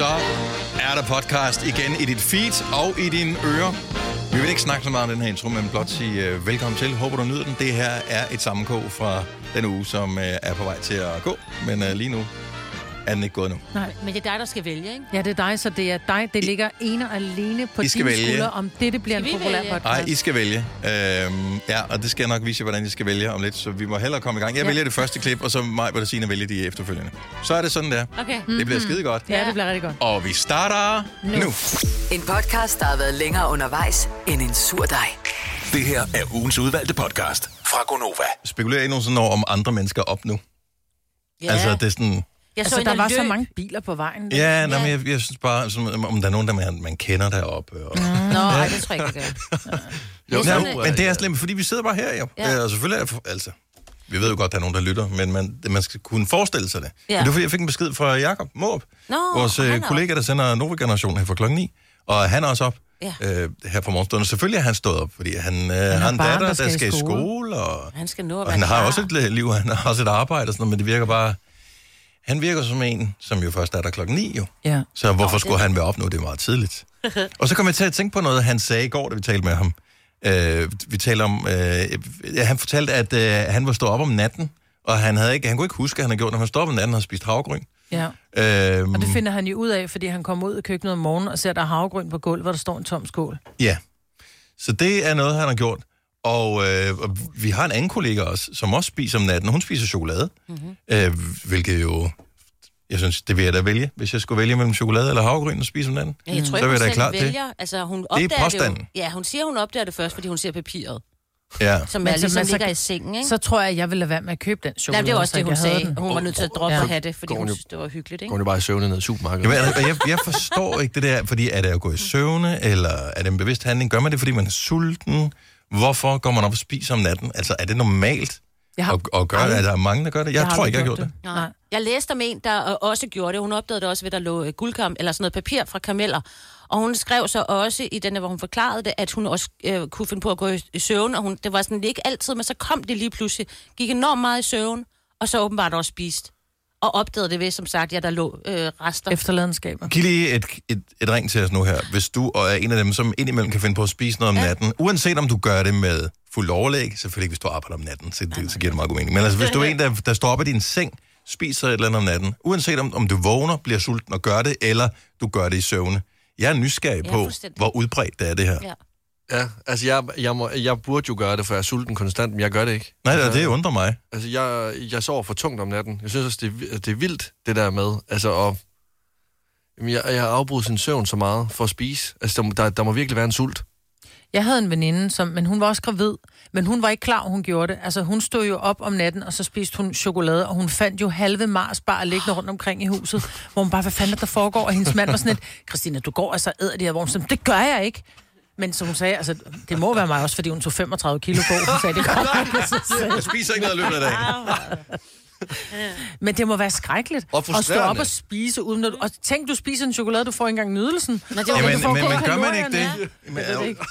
så er der podcast igen i dit feed og i dine ører. Vi vil ikke snakke så meget om den her intro, men blot sige uh, velkommen til. Håber du nyder den. Det her er et sammenkog fra den uge, som uh, er på vej til at gå. Men uh, lige nu er den ikke gået nu. Nej. Men det er dig, der skal vælge, ikke? Ja, det er dig, så det er dig. Det ligger ene og alene på I skal dine vælge. skuldre, om dette bliver en Skal vi populær vælge? podcast. Nej, I skal vælge. Øhm, ja, og det skal jeg nok vise jer, hvordan I skal vælge om lidt. Så vi må hellere komme i gang. Jeg Ja. vælger det første klip, og så mig, hvor der siger, vælge de efterfølgende. Så er det sådan der. Okay. Det bliver skide godt. Ja, det bliver rigtig godt. Og vi starter nu. nu. En podcast, der har været længere undervejs end en sur dej. Det her er ugens udvalgte podcast fra Gonova. Spekulerer I nogensinde over, om andre mennesker er op nu? Ja. Altså, det er sådan... jeg Altså, en, der var løb. så mange biler på vejen. Ja, nej, men jeg, jeg synes bare, sådan, om der er nogen, der man, man kender deroppe. Og... Nå, ej, det tror jeg ikke, jeg gør. Jo, Det er Ja, men det er slemt, fordi vi sidder bare her, jo. Ja. Ja. Og selvfølgelig er for- altså... Vi ved jo godt, der er nogen, der lytter, men man, man skal kunne forestille sig det. Ja. Ja. Det var fordi, jeg fik en besked fra Jakob Måb, Nå, vores øh, kollega, der sender Nova Generation her fra klokken 9. Og han er også op Ja. øh, her fra morgenstunden. Selvfølgelig er han stået op, fordi han, øh, han har en datter, der der skal skal, i skole. skole. Og, Han skal nå at og være han har klar. også et øh, liv, han har også et arbejde og sådan noget, men det virker bare... Han virker som en, som jo først er der klokken 9 jo. Ja. Så hvorfor det- skulle han være op nu? Det er meget tidligt. og så kom jeg til at tænke på noget, han sagde i går, da vi talte med ham. Øh, vi talte om... Øh, han fortalte, at øh, han var stået op om natten, og han, havde ikke, han kunne ikke huske, at han havde gjort, når han stod op om natten og havde spist havregryn. ja. Øh, Og det finder han jo ud af, fordi han kommer ud i køkkenet om morgenen og ser, at der er havregryn på gulvet, hvor der står en tom skål. Ja. Så det er noget, han har gjort. Og, øh, vi har en anden kollega også, som også spiser om natten. Hun spiser chokolade, mm-hmm. øh, hvilket jo... Jeg synes, det vil jeg da vælge, hvis jeg skulle vælge mellem chokolade eller havregryn og spise om natten. Ja, jeg tror Så vil jeg da klart det. vælger. Altså, hun er opdager det, påstanden. jo. Ja, hun siger, hun opdager det først, fordi hun ser papiret, Ja. som Men er så- ligesom så- ligger i sengen, ikke? Så tror jeg, jeg vil lade være med at købe den chokolade. det var også så det, jeg hun sagde. den. Hun var nødt til at droppe Ja. at have det, fordi hun hun jo- synes, det var hyggeligt, ikke? Går hun jo bare i søvne ned i supermarkedet. Jamen, altså, jeg, jeg forstår ikke det der, fordi er det at gå i søvne, eller er det en bevidst handling? Gør man det, fordi man er sulten? Hvorfor går man op og spiser om natten? Altså, er det normalt Jeg har at, at gøre det? Er der mange, der gør det? Jeg, har tror ikke, jeg har gjort det. Nej. Nej. Jeg læste om en, der også gjorde det. Hun opdagede det også ved, at der lå øh, guldkam, eller sådan noget papir fra kameller. Og hun skrev så også i den, der, hvor hun forklarede det, at hun også øh, kunne finde på at gå i, i søvn. Og hun, det var sådan ikke altid, men så kom det lige pludselig. Gik enormt meget i søvn, og så åbenbart også spist. Og opdagede det ved, som sagt, ja, der lå øh, rester. Efterladenskaber. Giv lige et, et, et ring til os nu her, hvis du er en af dem, som indimellem kan finde på at spise noget om ja. natten. Uanset om du gør det med fuld overlæg, selvfølgelig ikke, hvis du arbejder om natten, så, det, så giver det meget god mening. Men altså, hvis du er en, der, der står op i din seng, spiser et eller andet om natten, uanset om, om du vågner, bliver sulten og gør det, eller du gør det i søvne. Jeg er nysgerrig Ja, på, hvor udbredt det er det her. Ja. Ja, altså jeg, jeg, må, jeg burde jo gøre det, for jeg er sulten konstant, men jeg gør det ikke. Nej, altså, det undrer mig. Altså jeg, jeg sover for tungt om natten. Jeg synes også, det er, det er vildt, det der med. Altså, og, jamen, jeg, jeg har afbrudt sin søvn så meget for at spise. Altså, der, der, der må virkelig være en sult. Jeg havde en veninde, som, men hun var også gravid, men hun var ikke klar, hun gjorde det. Altså, hun stod jo op om natten, og så spiste hun chokolade, og hun fandt jo halve Mars bare liggende rundt omkring i huset, hvor hun bare, hvad fanden er der foregår? Og hendes mand var sådan lidt, Christina, du går altså æder de her, hvor hun sagde, det gør jeg ikke. Men som hun sagde, altså, det må være mig også, fordi hun tog 35 kilo på. Hun sagde, det sagde Jeg spiser ikke noget i løbet af dagen. Men det må være skrækkeligt Og at stå op og spise uden at... Og tænk, du spiser en chokolade, du får ikke engang nydelsen. Men det var Jamen, men, men gør man ikke det? Jeg ved det ikke.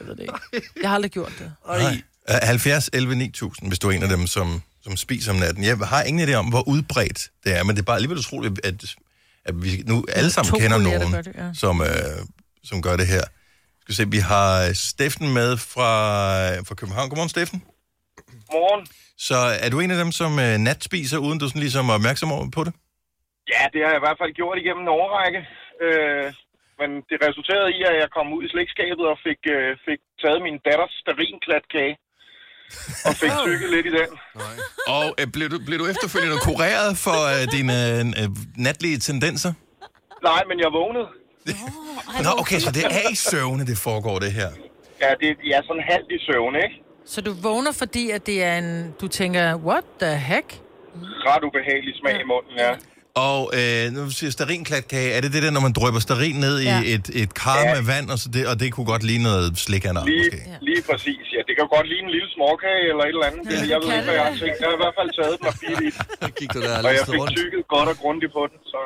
Jeg ved det ikke. Jeg har aldrig gjort det. Nej. Uh, 70, 11, 9000, hvis du er en af dem, som, som spiser om natten. Jeg har ingen idé om, hvor udbredt det er, men det er bare alligevel utroligt, at, at vi nu alle sammen To kender nogen, det, ja. som, øh, som gør det her. Skal vi se, vi har Steffen med fra, fra København. Godmorgen, Steffen. Morgen. Så er du en af dem, som øh, natspiser, uden du sådan ligesom er opmærksom over på det? Ja, det har jeg i hvert fald gjort igennem en årrække. Øh, men det resulterede i, at jeg kom ud i slægtskabet og fik, øh, fik taget min datters sterinklatkage. Og fik tykket lidt i den. Og øh, blev, du, blev du efterfølgende kureret for øh, dine øh, natlige tendenser? Nej, men jeg vågnede. Nå, okay, så det er i søvne, det foregår, det her. Ja, det er sådan halvt i søvn, ikke? Så du vågner, fordi at det er en... Du tænker, what the heck? Ret ubehagelig smag i munden, ja. Og øh, nu siger sterinklatkage, er det det der, når man drøber sterin ned i Ja. et, et kar Ja. med vand, og, så det, og det kunne godt ligne noget slik af Lige, måske? lige præcis, ja. Det kan godt ligne en lille småkage eller et eller andet. Det, jeg ved ikke, hvad jeg har tænkt. Jeg har i hvert fald taget den og bidt i den. Og jeg fik tykket godt og grundigt på den, så...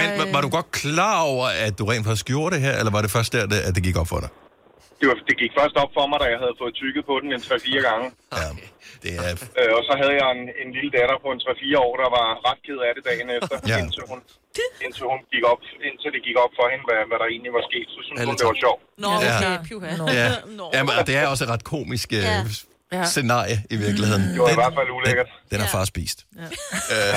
Men var, var du godt klar over, at du rent faktisk gjorde det her, eller var det først der, det- at det gik op for dig? det, var, det gik først op for mig, da jeg havde fået tykket på den en 3-4 gange. Ja, det er... Øh, og så havde jeg en, en lille datter på en 3-4 år, der var ret ked af det dagen efter, Ja. ja. indtil, hun, indtil, hun gik op, indtil det gik op for hende, hvad, hvad der egentlig var sket. Så synes Alle hun, det var sjovt. Nå, Ja. okay. Ja, Nå. Jamen, og det er også et ret komisk øh, Ja. Ja. scenarie i virkeligheden. Det var i hvert fald ulækkert. Den, den har far spist. Øh,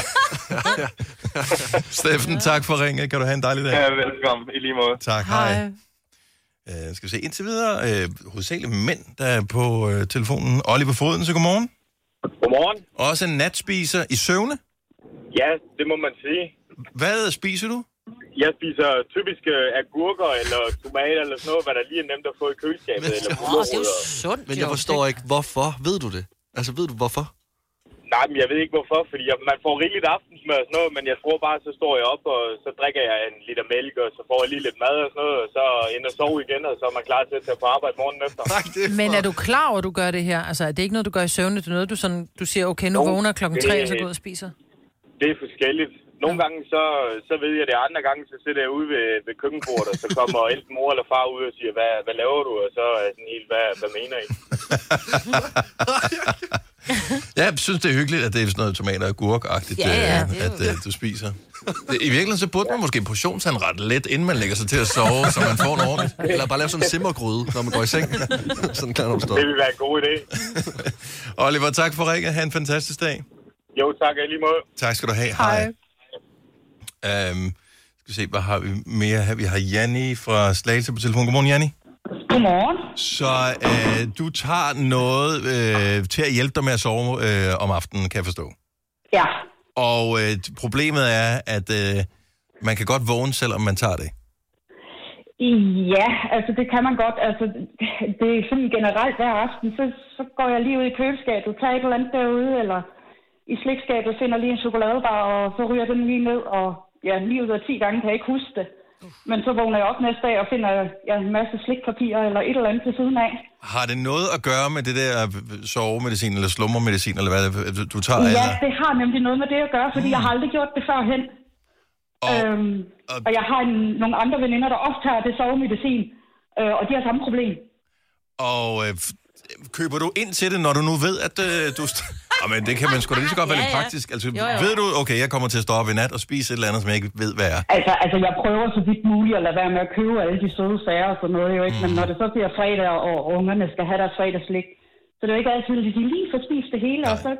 Steffen, tak for ringet. Kan du have en dejlig dag? Ja, velkommen. I lige måde. Tak, hej. Uh, skal vi se, indtil videre, uh, hovedsageligt mænd, der er på uh, telefonen. Oliver Foden, så godmorgen. Godmorgen. Også en natspiser i søvne. Ja, det må man sige. Hvad spiser du? Jeg spiser typisk øh, agurker eller tomater eller sådan noget, hvad der lige er nemt at få i køleskabet. eller Åh, det er jo sundt, Men jeg forstår ikke, hvorfor. Ved du det? Altså, ved du hvorfor? Nej, men jeg ved ikke hvorfor, fordi jeg, man får rigeligt aftensmad og sådan noget, men jeg tror bare, så står jeg op, og så drikker jeg en liter mælk, og så får jeg lige lidt mad og sådan noget, og så ind og sove igen, og så er man klar til at tage på arbejde morgenen efter. Nej, det er Men er du klar over, at du gør det her? Altså, er det ikke noget, du gør i søvne? Det er noget, du, sådan, du siger, okay, nu Jo, vågner klokken tre, og så går ud og spiser? Det er forskelligt. Nogle gange, så, så ved jeg det, andre gange, så sidder jeg ude ved, ved køkkenbordet, og så kommer enten mor eller far ud og siger, hvad, hvad laver du? Og så er sådan helt, hvad, hvad mener I? Jeg synes, det er hyggeligt, at det er sådan noget tomater og gurkagtigt, Ja, ja, øh, at øh, du spiser. I virkeligheden, så burde man måske portionsanrette lidt, inden man lægger sig til at sove, så man får en ordentlig. Eller bare lave sådan en simmergryde, når man går i seng. sådan kan opstå. Det vil være en god idé. Oliver, tak for ringet. Ha' en fantastisk dag. Jo, tak i lige måde. Tak skal du have. Hej. Um, skal vi se, hvad har vi mere her? Vi har Janni fra Slagelse på telefon. Godmorgen, Janni. Godmorgen. Så øh, du tager noget øh, til at hjælpe dig med at sove øh, om aftenen, kan jeg forstå. Ja. Og øh, problemet er, at øh, man kan godt vågne, selvom man tager det. Ja, altså det kan man godt. Altså, det er sådan generelt hver aften, så, så går jeg lige ud i køleskabet, tager et eller andet derude, eller i slikskabet finder lige en chokoladebar, og så ryger den lige ned, og ja, lige ud af 10 gange kan jeg ikke huske det. Men så vågner jeg op næste dag og finder ja, en masse slikpapir eller et eller andet til siden af. Har det noget at gøre med det der øh, sovemedicin, eller slummermedicin, eller hvad det- du- tager? Ja, eller? det har nemlig noget med det at gøre, fordi jeg har aldrig gjort det førhen. Og, Øhm, og- og jeg har en, nogle andre veninder, der også tager det sovemedicin, øh, og de har samme problem. og øh, køber du ind til det, når du nu ved, at øh, du... St- oh, men det kan man sgu da lige så godt være Ja, lidt ja. praktisk. Altså, Jo, jo. ved du, okay, jeg kommer til at stå op i nat og spise et eller andet, som jeg ikke ved, hvad er. Altså, altså, jeg prøver så vidt muligt at lade være med at købe alle de søde sager og sådan noget, jo ikke? Men når det så bliver fredag, og, og ungerne skal have deres fredagslik, så det er jo ikke altid, at de lige får spist det hele, og så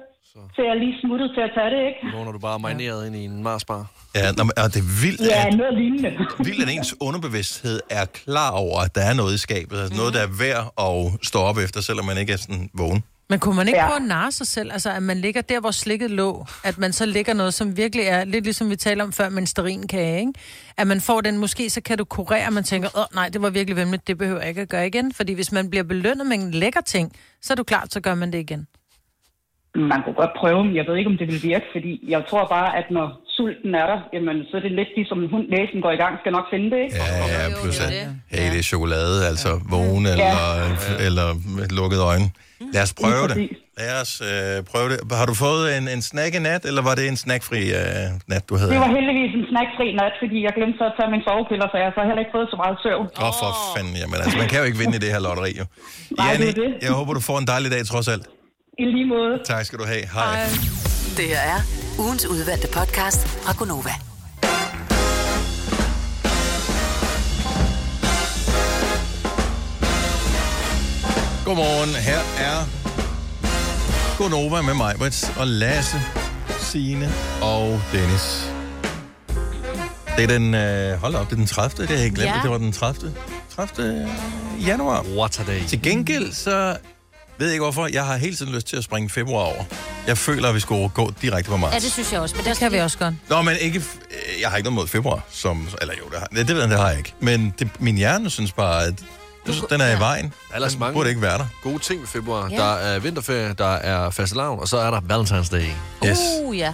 ser jeg lige smuttet til at tage det, ikke? Vågner du bare marineret ind i en Marsbar. Ja, nå, men, og det er vildt, Ja, at, noget lignende. vildt, at ens underbevidsthed er klar over, at der er noget i skabet. Altså noget, der er værd at stå op efter, selvom man ikke er sådan vågen. Men kunne man ikke Ja. prøve at narre sig selv? Altså, at man ligger der, hvor slikket lå. At man så ligger noget, som virkelig er lidt ligesom vi talte om før med en starinkage, ikke? At man får den, måske så kan du kurere, og man tænker, åh nej, det var virkelig vemmeligt, det behøver jeg ikke at gøre igen. Fordi hvis man bliver belønnet med en lækker ting, så er du klart, så gør man det igen. Man kunne godt prøve, men jeg ved ikke, om det vil virke, fordi jeg tror bare, at når sulten er der, jamen, så er det lidt ligesom hund, næsen går i gang, skal nok finde det, ikke? Ja, ja, plus det er at, det. hey, det er chokolade, altså vågen eller, eller med lukkede øjne. Lad os prøve det. Lad os øh, prøve det. Har du fået en, en snack i nat, eller var det en snackfri øh, nat, du havde? Det var heldigvis en snackfri nat, fordi jeg glemte så at tage min sovepiller, så jeg har så heller ikke fået så meget søvn. Åh, oh, for fanden. Jamen, altså, man kan jo ikke vinde i det her lotteri, jo. det er Janni, det. jeg håber, du får en dejlig dag, trods alt. I lige måde. Tak skal du have. Hej. Hej. Det her er ugens udvalgte podcast fra Gonova. Godmorgen. Her er Gonova med mig, Brits og Lasse, Signe og Dennis. Det er den, øh, hold op, det er den 30. Det har jeg glemt, Ja. det var den 30. 30. januar. What a day. Til gengæld, så ved jeg ikke hvorfor, jeg har hele tiden lyst til at springe februar over. Jeg føler, at vi skulle gå direkte på marts. Ja, det synes jeg også. Men Det kan vi også godt. Nå, men ikke, jeg har ikke noget mod februar, som, eller jo, det, har, det, det ved jeg, det har jeg ikke. Men det, min hjerne synes bare, at jeg synes, den er i vejen. Er ellers mange burde ikke være der. gode ting ved februar. Ja. Der er vinterferie, der er fastelavn, og så er der Valentine's Day. Yes. Uh, ja.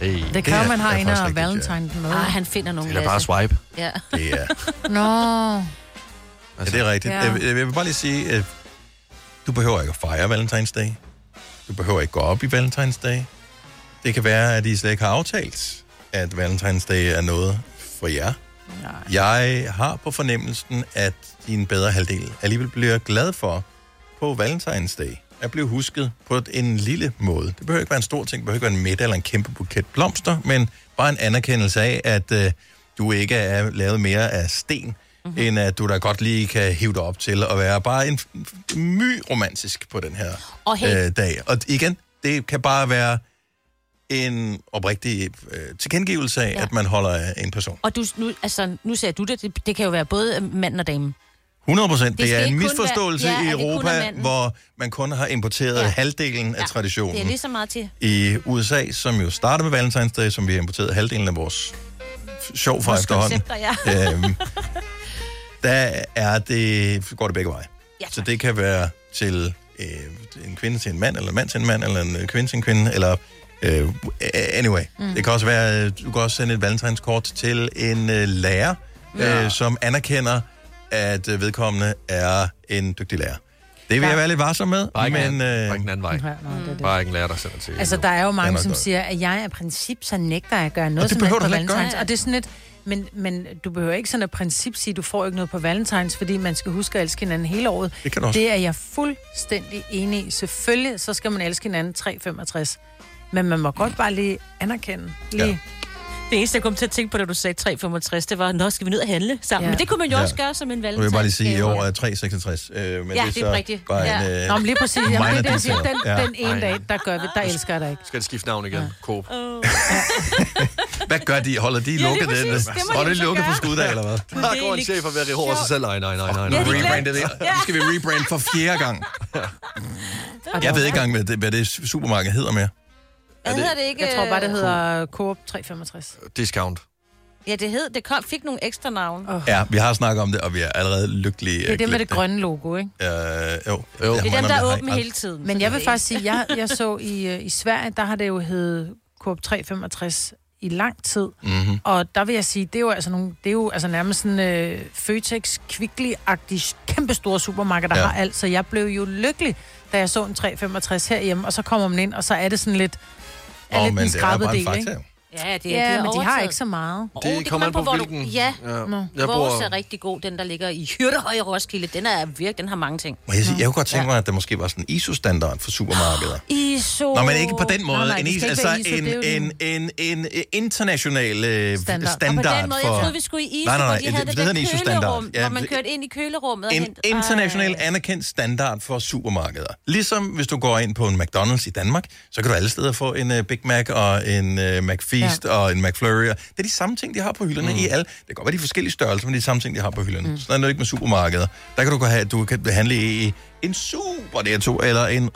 Hey. Det Det kan er- man har det er en af valentine med. Ah, han finder nogle Eller bare Lasse. swipe. Ja. Det er, Nå. ja, det er rigtigt. Ja. Jeg, jeg vil bare lige sige, at du behøver ikke at fejre Valentine's Day. Du behøver ikke gå op i Valentine's Day. Det kan være, at I slet ikke har aftalt, at Valentine's Day er noget for jer. Jeg har på fornemmelsen, at din bedre halvdel alligevel bliver glad for på Valentine's Day at blive husket på en lille måde. Det behøver ikke være en stor ting, det behøver ikke være en middag eller en kæmpe buket blomster, men bare en anerkendelse af, at øh, du ikke er lavet mere af sten, Mhm. mm-hmm. end at du da godt lige kan hive dig op til at være bare en my romantisk på den her Og hey. øh, dag. Og igen, det kan bare være en oprigtig øh, tilkendegivelse af, Ja. at man holder af en person. Og du, nu, altså, nu ser du det, det, det kan jo være både mand og dame. 100 procent. Det er en misforståelse være- ja, i Europa, hvor man kun har importeret Ja. halvdelen af Ja, traditionen. Det er lige så meget til. I USA, som jo startede med Valentine's Day, som vi har importeret halvdelen af vores sjov fra Vores efterhånden. ja. øhm, der er det, går det begge veje. Ja, Så det kan være til øh, en kvinde til en mand, eller en mand til en mand, eller en øh, kvinde til en kvinde, eller øh, anyway. Mm. Det kan også være, øh, du kan også sende et valentinskort til en øh, lærer, ja. øh, som anerkender, at øh, vedkommende er en dygtig lærer. Det vil jeg være lidt varsom med, Bare ikke, men... en, bare Øh, ikke en anden vej. Ja, nå, det er det. Bare ikke en lærer, der sender til. Altså, der er jo mange, som godt. siger, at jeg af princip, så nægter jeg at gøre noget Og det som behøver du heller ikke Valentines. gøre. Og det er sådan lidt, men, men du behøver ikke sådan et princip sige, at du får ikke noget på Valentines, fordi man skal huske at elske hinanden hele året. Det kan du også. Det er jeg fuldstændig enig i. Selvfølgelig, så skal man elske hinanden 365. Men man må godt bare lige anerkende. Lige. Ja. Ja. Det eneste, jeg kom til at tænke på, da du sagde 365, det var, nå, skal vi ned og handle sammen? Ja. Ja. Men det kunne man jo Ja. også gøre som en nu valentine. vil jeg bare lige sige, at i år er 366. Øh, men Ja, det er, det er så rigtigt. bare Ja. en... Øh, Nå, men lige præcis. Jamen, det er det, jeg siger. Den, Ja. den ene dag, der gør vi, der elsker jeg dig ikke. Skal det skifte navn igen? Ja. Coop. Hvad gør de? Holder de lukket den? Må de Holder de lukket på skuddag, eller hvad? Der går en chef og rive over sig selv. Nej, nej, nej, nej. Ja, nej. det Rebrande det. Nu skal vi rebrande for fjerde gang. Jeg ved ikke engang, hvad det supermarked hedder mere. Hvad hedder det ikke? Jeg tror bare, det hedder Coop 365. Discount. Ja, det hed, det kom, fik nogle ekstra navn. Åh. Ja, vi har snakket om det, og vi er allerede lykkelige. Det er det med det grønne logo, ikke? Øh, jo. Jo. Det er dem, der er åbne hele tiden. Men jeg vil faktisk sige, jeg, jeg så i, øh, i Sverige, der har det jo heddet Coop 365 i lang tid. Mhm. Og der vil jeg sige, det er jo altså, nogle, det er jo altså nærmest sådan øh, Føtex, Kvickly-agtig, kæmpestore supermarked, der ja. har alt. Så jeg blev jo lykkelig, da jeg så en 365 herhjemme, og så kommer man ind, og så er det sådan lidt, er Åh, lidt en skrabet del, ikke? Ja, det er, Ja, de men de har ikke så meget. Åh, Det kommer an på, hvor du- hvilken... Ja, ja. Nå. Jeg Vores bor... er rigtig god, den der ligger i Hyrdehøj i Roskilde. Den er virkelig, den har mange ting. Må jeg, sige, jeg kunne godt tænke mig, at der måske var sådan en ISO-standard for supermarkeder. ISO. Nå, men ikke på den måde. Nej, nej, en, det ISO, altså ISO, en, det en, en, en, en international øh, Standard. standard. Og på den måde, for... jeg troede, vi skulle i ISO, Nej, nej, nej, hvor de havde det- det, det kølerum, Ja, hvor man det- kørte ind i kølerummet og En international anerkendt standard for supermarkeder. Ligesom hvis du går ind på en McDonald's i Danmark, så kan du alle steder få en uh, Big Mac og en uh, McFeast ja. og en McFlurry. Det er de samme ting, de har på hylderne mm. i alle. Det kan godt være de forskellige størrelser, men det er de samme ting, de har på hylderne. Mm. Sådan er det ikke med supermarkeder. Der kan du gå have, du kan handle i en super netto, eller en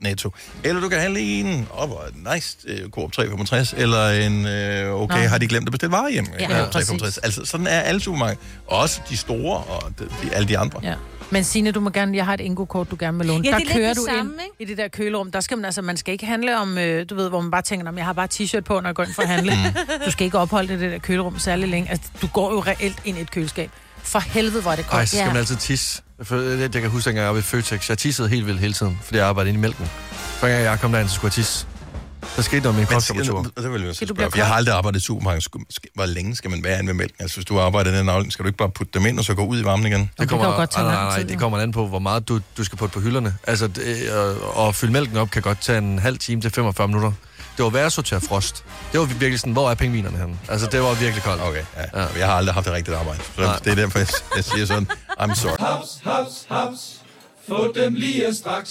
netto. Eller du kan handle i en, oh, nice, uh, Coop 365, eller en, uh, okay, Nå. har de glemt at bestille varer hjem? Ja, præcis. 365. Altså, sådan er alle supermarkeder. Også de store, og de, de, alle de andre. Ja. Men Signe, du må gerne, jeg har et Ingo-kort, du gerne vil låne. Ja, der det er lidt kører det du samme, ind ikke? i det der kølerum. Der skal man altså, man skal ikke handle om, øh, du ved, hvor man bare tænker, om jeg har bare t-shirt på, når jeg går ind for at handle. du skal ikke opholde dig i det der kølerum særlig længe. Altså, du går jo reelt ind i et køleskab. For helvede, hvor er det Ej, koldt. så skal man altid tisse. Jeg, jeg, jeg kan huske, dengang jeg var ved Føtex. Jeg tissede helt vildt hele tiden, fordi jeg arbejdede inde i mælken. Hver gang jeg kom derind, så skulle jeg tisse. Der skete noget med min kropstemperatur. det vil jeg så spørge, jeg har aldrig arbejdet i supermarked. Sku- skal- Hvor længe skal man være inde ved mælken? Altså, hvis du arbejder i den afdeling, skal du ikke bare putte dem ind, og så gå ud i varmen igen? det kan jo godt tage nej, nej, nej, det kommer an på, hvor meget du, du skal putte på hylderne. Altså, det, øh, at fylde mælken op kan godt tage en halv time til 45 minutter. Det var værd at sortere frost. Det var virkelig sådan, hvor er pengvinerne henne? Altså, det var virkelig koldt. Okay, ja. Ja. Jeg har aldrig haft et rigtigt arbejde. Så Nej. det er derfor, jeg, jeg siger sådan, I'm sorry. Haps, haps, haps. Få dem lige straks.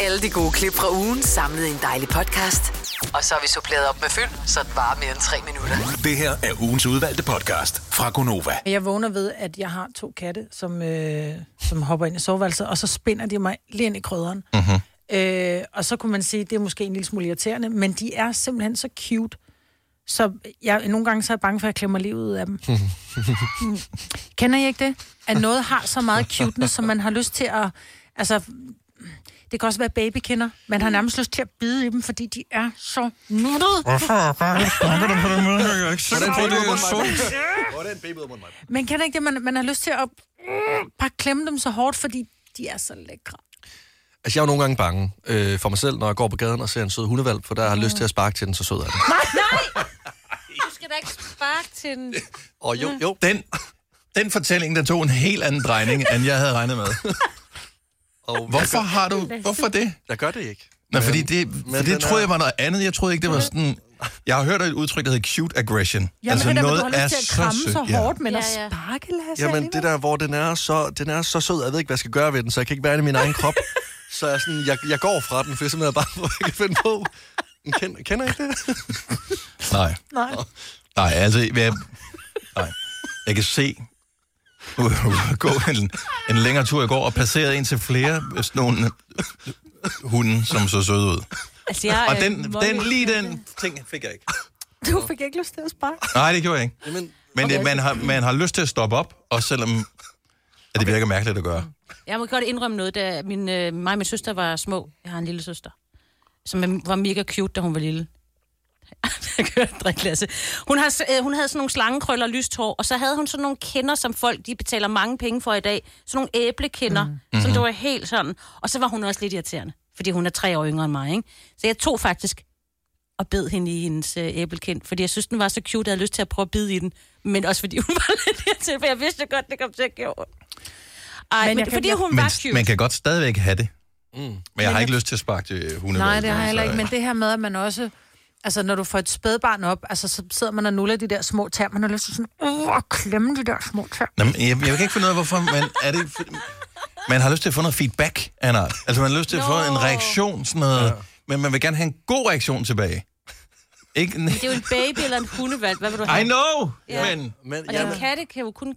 Alle de gode klip fra ugen samlet i en dejlig podcast. Og så har vi suppleret op med fyld, så det varer mere end tre minutter. Det her er ugens udvalgte podcast fra Gonova. Jeg vågner ved, at jeg har to katte, som, øh, som hopper ind i soveværelset, og så spinder de mig lige ind i krydderen. Mhm. Øh, og så kunne man sige, det er måske en lille smule irriterende, men de er simpelthen så cute. Så jeg, nogle gange så er jeg bange for, at jeg klemmer livet ud af dem. Mm. Kender I ikke det? At noget har så meget cuteness, som man har lyst til at... Altså, Det kan også være babykinder. Man har nærmest lyst til at bide i dem, fordi de er så nuttede. Hvorfor snakker du på den måde? Jeg er ikke sikker på, det er sundt. Hvordan baby ud mod mig? Men kan ikke det, man, man har lyst til at øh, bare klemme dem så hårdt, fordi de er så lækre. Altså, jeg er jo nogle gange bange øh, for mig selv, når jeg går på gaden og ser en sød hundevalg, for der har jeg lyst til at sparke til den, så sød er den. Nej, nej! Du skal da ikke sparke til den. Og jo, jo. Den, den fortælling, der tog en helt anden drejning, end jeg havde regnet med. Og Hvorfor har du... Hvorfor det? Jeg gør det ikke. Nå, Men- fordi det, men for det troede er- jeg var noget andet. Jeg troede ikke, det var sådan... Jeg har hørt et udtryk, der hedder cute aggression. Jamen, altså, det der, noget lyst til at kramme så, sødt, ja. hårdt, men Ja, at ja. sparke, Lasse, Jamen, alligevel. det der, hvor den er, så, den er så sød, jeg ved ikke, hvad jeg skal gøre ved den, så jeg kan ikke være i min egen krop. Så jeg, er sådan, jeg, jeg går fra den, for jeg simpelthen er bare, hvor jeg kan finde på. Men Kender, kender I ikke det? Nej. Nej. Nej, altså... Jeg, nej. Jeg kan se... gå en, en længere tur i går og passeret ind til flere sådan nogle hunde, som så søde ud. Altså, jeg, Og øh, den, må- den, lige den ting fik jeg ikke. Du fik ikke lyst til at sparke. Nej, det gjorde jeg ikke. Jamen, Men okay. det, man, har, man har lyst til at stoppe op, også selvom at det virker mærkeligt at gøre. Jeg må godt indrømme noget, da min, øh, mig og min søster var små. Jeg har en lille søster, som var mega cute, da hun var lille. Jeg kan høre drikke Lasse. Hun, har, øh, hun havde sådan nogle slangekrøller og lyst hår, og så havde hun sådan nogle kinder, som folk de betaler mange penge for i dag. Sådan nogle æblekinder, mm. som det var helt sådan. Og så var hun også lidt irriterende, fordi hun er tre år yngre end mig. Ikke? Så jeg tog faktisk og bed hende i hendes øh, æblekind, fordi jeg synes, den var så cute, at jeg havde lyst til at prøve at bide i den. Men også fordi hun var lidt irriterende, for jeg vidste godt, det kom til at gøre. Ej, Men men, kan- fordi hun Men var cute. man kan godt stadigvæk have det. Mm. Men jeg har ikke lyst til at sparke til hunde. Nej, det har jeg heller ikke. Men det her med, at man også... Altså, når du får et spædbarn op, altså, så sidder man og nuller de der små tær. Man har lyst til sådan, uh, at klemme de der små tær. Nå, men jeg, jeg kan ikke finde ud af, hvorfor man... Er det, for- man har lyst til at få noget feedback art. Altså, man har lyst til at få en reaktion, sådan noget... Ja. Men man vil gerne have en god reaktion tilbage. Ikke... Det er jo en baby eller en hundevalg. Hvad vil du have? I know! Ja. Men... Men, Og den katte kan jo kun,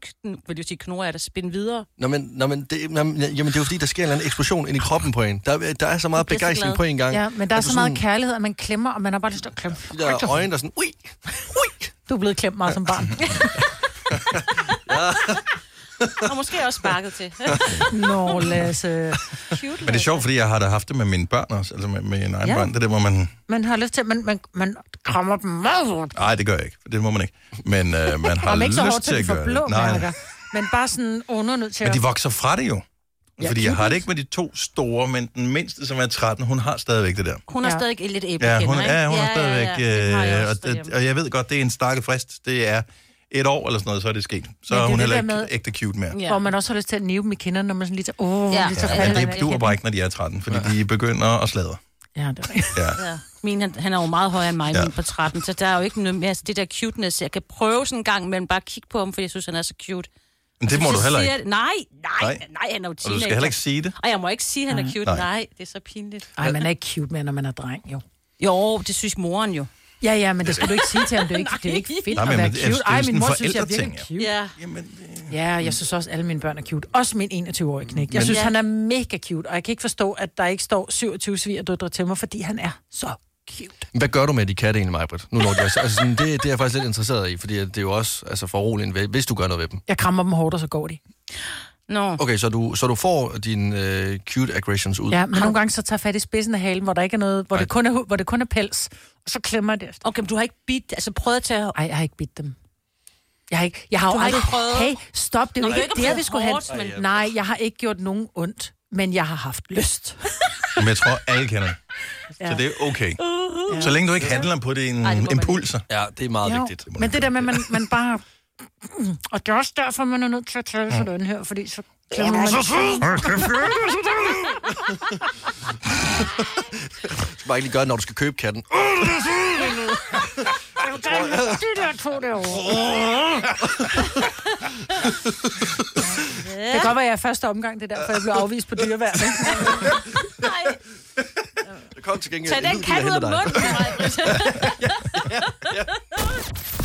vil du sige, knurre af der spinde videre. Nå, men, nå, men det, nå, men, jamen, det er jo fordi, der sker en eller anden eksplosion ind i kroppen på en. Der, der er så meget begejstring på en gang. Ja, men der er du så meget sådan- kærlighed, at man klemmer, og man har bare lyst til at klemme. De der øjne, der er sådan, ui, ui. Du er blevet klemt meget som barn. Og måske også sparket til. Nå, Lasse. Cute, Men det er sjovt, fordi jeg har da haft det med mine børn også. Altså med, med en egen Ja. ja. børn. Det er det, hvor man... Man har lyst til, man, man, man krammer dem meget hårdt. Nej, det gør jeg ikke. Det må man ikke. Men øh, man har Om ikke så lyst hårdt, til at gøre blå det. Nej, mærker. Men bare sådan undernødt til men de vokser fra det jo. Ja, Fordi jeg har det ikke med de to store, men den mindste, som er 13, hun har stadigvæk det der. Hun har Ja. stadig lidt æblekinder, Ja, hun, ikke? ja, hun har stadigvæk... Det har jeg øh, og, og jeg ved godt, det er en stakket frist. Det er et år eller sådan noget, så er det sket. Så Men det er hun det heller ikke med- ægte cute mere. Ja. Hvor man også har lyst til at nive dem i kinderne, når man sådan lige tager... Åh, Ja. ja. lige tager Ja, men det duer bare ikke, når de er 13, fordi de begynder at sladre. Ja, det er rigtigt. Ja. Ja. Min, han, han er jo meget højere end mig, Ja. ja. min på 13, så der er jo ikke noget mere altså, det der cuteness. Jeg kan prøve sådan en gang, men bare kigge på ham, for jeg synes, han er så cute. Men det må Så du heller ikke. jeg- Nej, nej, Nej. nej, han er jo Og du teenager. skal heller ikke sige det. Og jeg må ikke sige, at han er cute. Nej. Nej, det er så pinligt. Ej, man er ikke cute mere, når man er dreng, jo. Jo, det synes moren jo. Ja, ja, men det skal du ikke sige til ham. Det er ikke, det er ikke fedt Nej, at men være det er- det er cute. Ej, min mor synes, jeg er virkelig cute. Ja. Jamen, Ja, jeg synes også, at alle mine børn er cute. Også min 21-årige knæk. Jeg synes, Ja. han er mega cute, og jeg kan ikke forstå, at der ikke står 27 svigerdøtre til mig, fordi han er så cute. Hvad gør du med de katte egentlig, Majbrit? Nu når de altså, sådan, det, det er jeg faktisk lidt interesseret i, fordi det er jo også altså, foruroligende, hvis du gør noget ved dem. Jeg krammer dem hårdt, og så går de. Nå. Okay, så du, så du får dine øh, cute aggressions ud. Ja, men nogle gange så tager fat i spidsen af halen, hvor der ikke er noget, hvor, Ej. det kun er, hvor det kun er pels, og så klemmer jeg det efter. Okay, men du har ikke bidt, altså prøvet at tage... Ej, jeg har ikke bidt dem. Jeg har ikke, jeg har Du jo har aldrig ikke prøvet? Hey, stop, det er jo ikke ikke det, vi skulle have. hårdt, men- Nej, jeg har ikke gjort nogen ondt, men jeg har haft lyst. Men jeg tror, alle kender. Så det er okay. Så længe du ikke handler på dine Ej, impulser. Ja, det er meget Jo, vigtigt. men det der med, at man, man bare... Og det er også derfor, man er nødt til at tale sådan her, fordi så klemmer man... Du skal bare ikke lige gøre det, når du skal købe katten. De der to derovre. Det kan godt være, at jeg er første omgang, det er derfor, jeg blev afvist på dyreværn. ikke? Nej, Der kom til gengæld tag en den kat ud af henter dig. munden.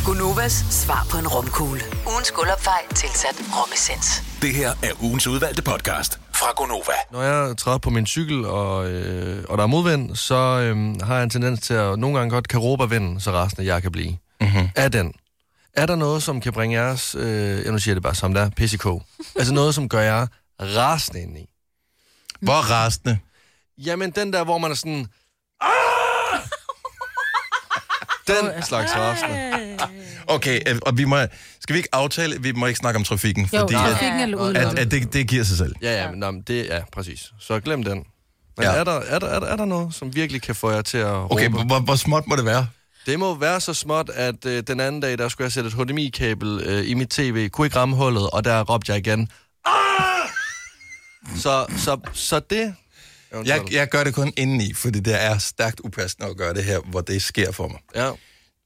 Gunovas svar på en romkugle. Ugens guldopfej tilsat romessens. Det her er ugens udvalgte podcast fra Gonova. Når jeg træder på min cykel, og, øh, og der er modvind, så øh, har jeg en tendens til at nogle gange godt kan råbe af vinden, så rasende jeg kan blive. Mm-hmm. Er den? Er der noget, som kan bringe jeres, øh, jeg nu siger det bare som det er, PCK? altså noget, som gør jer rasende indeni? Hvor rasende. Jamen, den der, hvor man er sådan... "Ah!" Den slags rasende. Okay, øh, og vi må, skal vi ikke aftale, vi må ikke snakke om trafikken, Jo, fordi trafikken er at, at, at det, det giver sig selv. Ja, ja, men, nå, men det ja, præcis. Så glem den. Men Ja. er, der, er, der, er, der, er der noget, som virkelig kan få jer til at Okay, råbe? hvor, hvor småt må det være? Det må være så småt, at øh, den anden dag, der skulle jeg sætte et HDMI-kabel øh, i mit tv, kunne ikke ramme hullet, og der råbte jeg igen. Ah! Så, så, så det... Jeg, jeg gør det kun indeni, fordi det er stærkt upassende at gøre det her, hvor det sker for mig. Ja.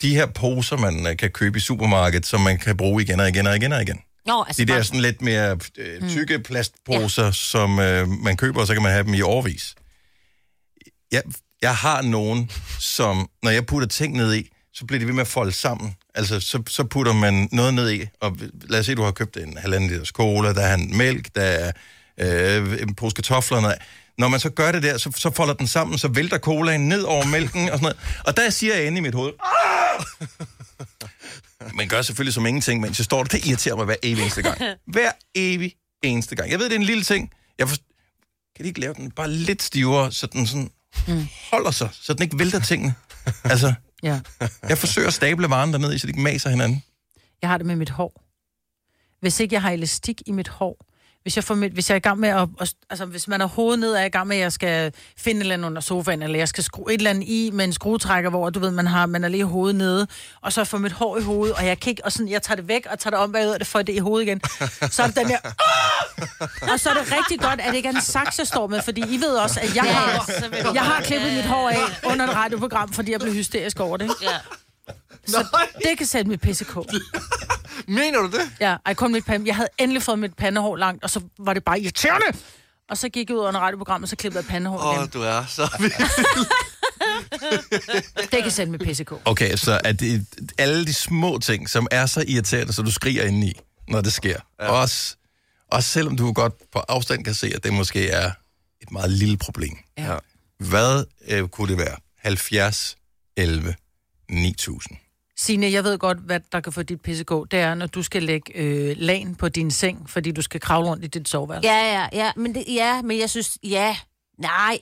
De her poser, man øh, kan købe i supermarkedet, som man kan bruge igen og igen og igen og igen. Nå, altså De der bare- sådan lidt mere øh, tykke plastposer, ja. som øh, man køber, og så kan man have dem i årvis. Jeg, jeg har nogen, som når jeg putter ting ned i, så bliver de ved med at folde sammen. Altså, så, så putter man noget ned i, og lad os se, du har købt en halvanden liters cola, der er en mælk, der er øh, en pose kartofler, og noget. Når man så gør det der, så, så folder den sammen, så vælter colaen ned over mælken og sådan noget. Og der siger jeg inde i mit hoved, man gør selvfølgelig som ingenting, mens jeg står der. Det irriterer mig hver evig eneste gang. Hver evig eneste gang. Jeg ved, det er en lille ting. Jeg forst... Kan de ikke lave den bare lidt stivere, så den sådan holder sig, så den ikke vælter tingene? Altså, Ja. jeg forsøger at stable varen dernede, så de ikke maser hinanden. Jeg har det med mit hår. Hvis ikke jeg har elastik i mit hår, hvis jeg, får hvis jeg er i gang med at, altså hvis man er hovedet ned, er jeg i gang med, at jeg skal finde et eller andet under sofaen, eller jeg skal skrue et eller andet i med en skruetrækker, hvor du ved, man har, man er lige hovedet nede, og så får mit hår i hovedet, og jeg ikke, og sådan, jeg tager det væk, og tager det om bagud, og det får det i hovedet igen. Så er det den der, "Ah!" og så er det rigtig godt, at det ikke er en saks, jeg står med, fordi I ved også, at jeg Ja, har, jeg har klippet Ja, mit ja. hår af under et radioprogram, fordi jeg blev hysterisk over det. ikke? Så det kan sætte mit PCK. Mener du det? Ja, ej, kun mit pande. Jeg havde endelig fået mit pandehår langt, og så var det bare irriterende. Og så gik jeg ud under radioprogrammet, og så klippede jeg pandehår Åh, igen. oh, du er så Det kan sætte mit PCK. Okay, så er det alle de små ting, som er så irriterende, så du skriger indeni, når det sker. Ja. Også, også selvom du godt på afstand kan se, at det måske er et meget lille problem. Ja. Hvad øh, kunne det være? 70, 11, 9000. Signe, jeg ved godt, hvad der kan få dit PCK. Det er, når du skal lægge øh, lagen på din seng, fordi du skal kravle rundt i dit soveværelse. Ja, ja, ja, men, det, ja, men jeg synes, ja, nej,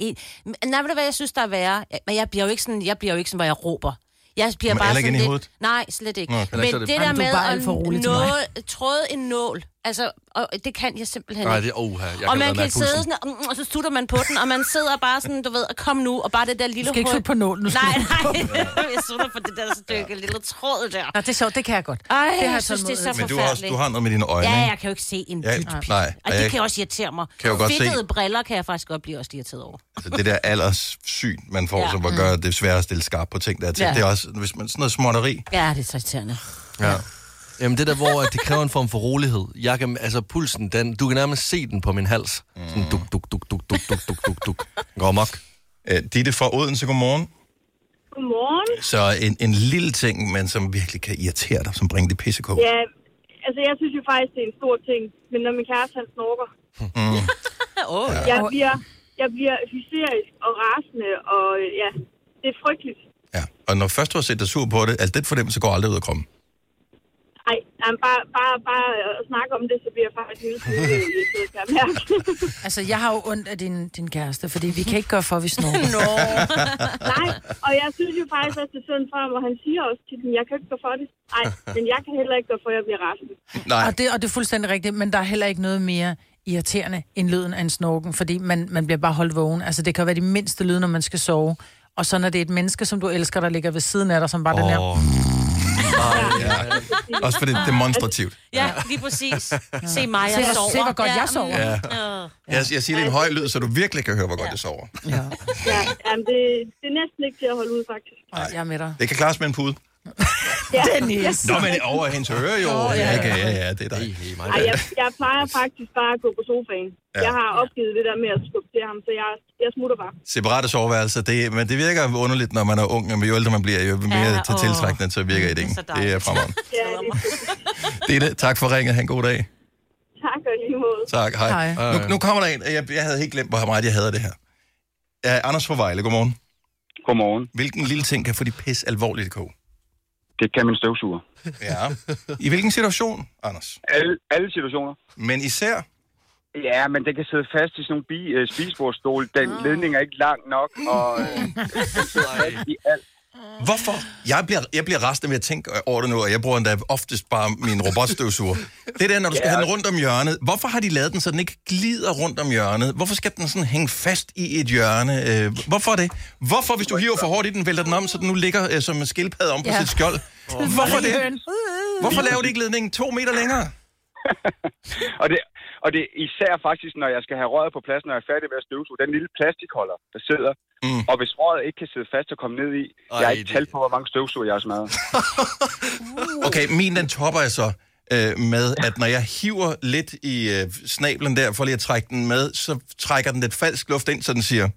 men- nej, ved du hvad, jeg synes, der er værre? Men jeg bliver jo ikke sådan, jeg bliver jo ikke sådan, hvor jeg råber. Jeg bliver Men bare sådan lidt... hovedet? Nej, slet ikke. Nå, men det, det- der er med at nå, tråde en nål, altså, og det kan jeg simpelthen Nej, det er oha. Jeg og kan man kan sidde pulsen. sådan, og, og så stutter man på den, og man sidder bare sådan, du ved, kom nu, og bare det der lille Du skal ikke slutte på nålen. Nej, nej, jeg sutter på det der stykke lille tråd der. Nå, det er sjovt, det kan jeg godt. Ej, det har jeg jeg synes, det er så Men du har, også, du har noget med dine øjne, Ja, jeg kan jo ikke se en Ja, dyt. nej, Og og det jeg- kan også irritere mig. Kan jo godt se- Fedtede briller kan jeg faktisk godt blive også irriteret over. Altså, det der alderssyn, man får, ja. Ja. som hvor gør det svært at stille skarpt på ting, der er til. Ja. Det er også, hvis man sådan noget småtteri. Ja, det er så irriterende. Ja. Jamen det der, hvor at det kræver en form for rolighed. Jeg kan, altså pulsen, den, du kan nærmest se den på min hals. Sådan duk, duk, duk, duk, duk, duk, duk, duk, duk. Går mok. Øh, Ditte fra Odense, godmorgen. Godmorgen. Så en, en lille ting, men som virkelig kan irritere dig, som bringer det pissekog. Ja, altså jeg synes jo faktisk, det er en stor ting, men når min kæreste han snorker, Mm. oh. jeg bliver, jeg bliver hysterisk og rasende, og ja, det er frygteligt. Ja. Og når først du har set dig sur på det, altså den fornemmelse går aldrig ud af kroppen. Ej, jamen, bare, bare, bare at snakke om det, så bliver jeg faktisk en lille smule øh, irriteret, kan jeg mærke. Altså, jeg har jo ondt af din, din kæreste, fordi vi kan ikke gøre for, at vi snor. Nå. Nej, og jeg synes jo faktisk også, det er sådan for ham, og han siger også til den, jeg kan ikke gøre for det. Nej, men jeg kan heller ikke gøre for, at jeg bliver rasende. Nej. Og det, og det er fuldstændig rigtigt, men der er heller ikke noget mere irriterende end lyden af en snorken, fordi man, man bliver bare holdt vågen. Altså, det kan være de mindste lyde, når man skal sove. Og så når det er et menneske, som du elsker, der ligger ved siden af dig, som bare oh. den her... ja. Også fordi det er demonstrativt. Ja, lige præcis. Se mig, jeg sover. se, hvor godt jeg sover. Ja. Ja. Jeg, jeg siger lige en høj lyd, så du virkelig kan høre, hvor godt jeg sover. Ja. Ja, jamen, det, det er næsten ikke til at holde ud, faktisk. Nej. Jeg er med dig. Det kan klares med en pude. Ja. Dennis. Nå, men over hendes øre jo. Åh, ja, ja. ja, ja, ja, det er dig. Ej, jeg, jeg plejer faktisk bare at gå på sofaen. Ja. Jeg har opgivet det der med at skubbe til ham, så jeg, jeg smutter bare. Separate soveværelser, det, men det virker underligt, når man er ung, men jo ældre man bliver, jo mere Ja, til tiltrækkende, så virker det ikke. Det er fremragende. Ja, det, Det er det. Tak for ringet. Ha' en god dag. tak og lige måde. Tak, hej. Hej. Nu, nu kommer der en. Jeg, jeg havde helt glemt, hvor meget jeg havde det her. Ja, Anders fra Vejle, godmorgen. Godmorgen. Hvilken lille ting kan få de pis alvorligt i kog? Det kan min støvsuger. Ja. I hvilken situation, Anders? Alle, alle situationer. Men især? Ja, men den kan sidde fast i sådan nogle bi, øh, spisebordstole. Den Ah. oh. ledning er ikke lang nok, og øh, den sidder fast i alt. Hvorfor? Jeg bliver, jeg bliver rasende ved at tænke over det nu, og jeg bruger endda oftest bare min robotstøvsuger. Det er der, når du skal Ja. have den rundt om hjørnet. Hvorfor har de lavet den, så den ikke glider rundt om hjørnet? Hvorfor skal den sådan hænge fast i et hjørne? Øh, hvorfor det? Hvorfor, hvis du hiver for hårdt i den, vælter den om, så den nu ligger øh, som en skildpadde om på Ja. sit skjold? Hvorfor det? Hvorfor laver de ikke ledningen to meter længere? Og det, og det er især faktisk, når jeg skal have røret på plads, når jeg er færdig med at støvsuge, den lille plastikholder, der sidder. Mm. Og hvis røret ikke kan sidde fast og komme ned i, jeg har ikke det- talt på, hvor mange støvsuger jeg har smadret. Okay, min den topper jeg så øh, med, at når jeg hiver lidt i øh, snablen der, for lige at trække den med, så trækker den lidt falsk luft ind, så den siger...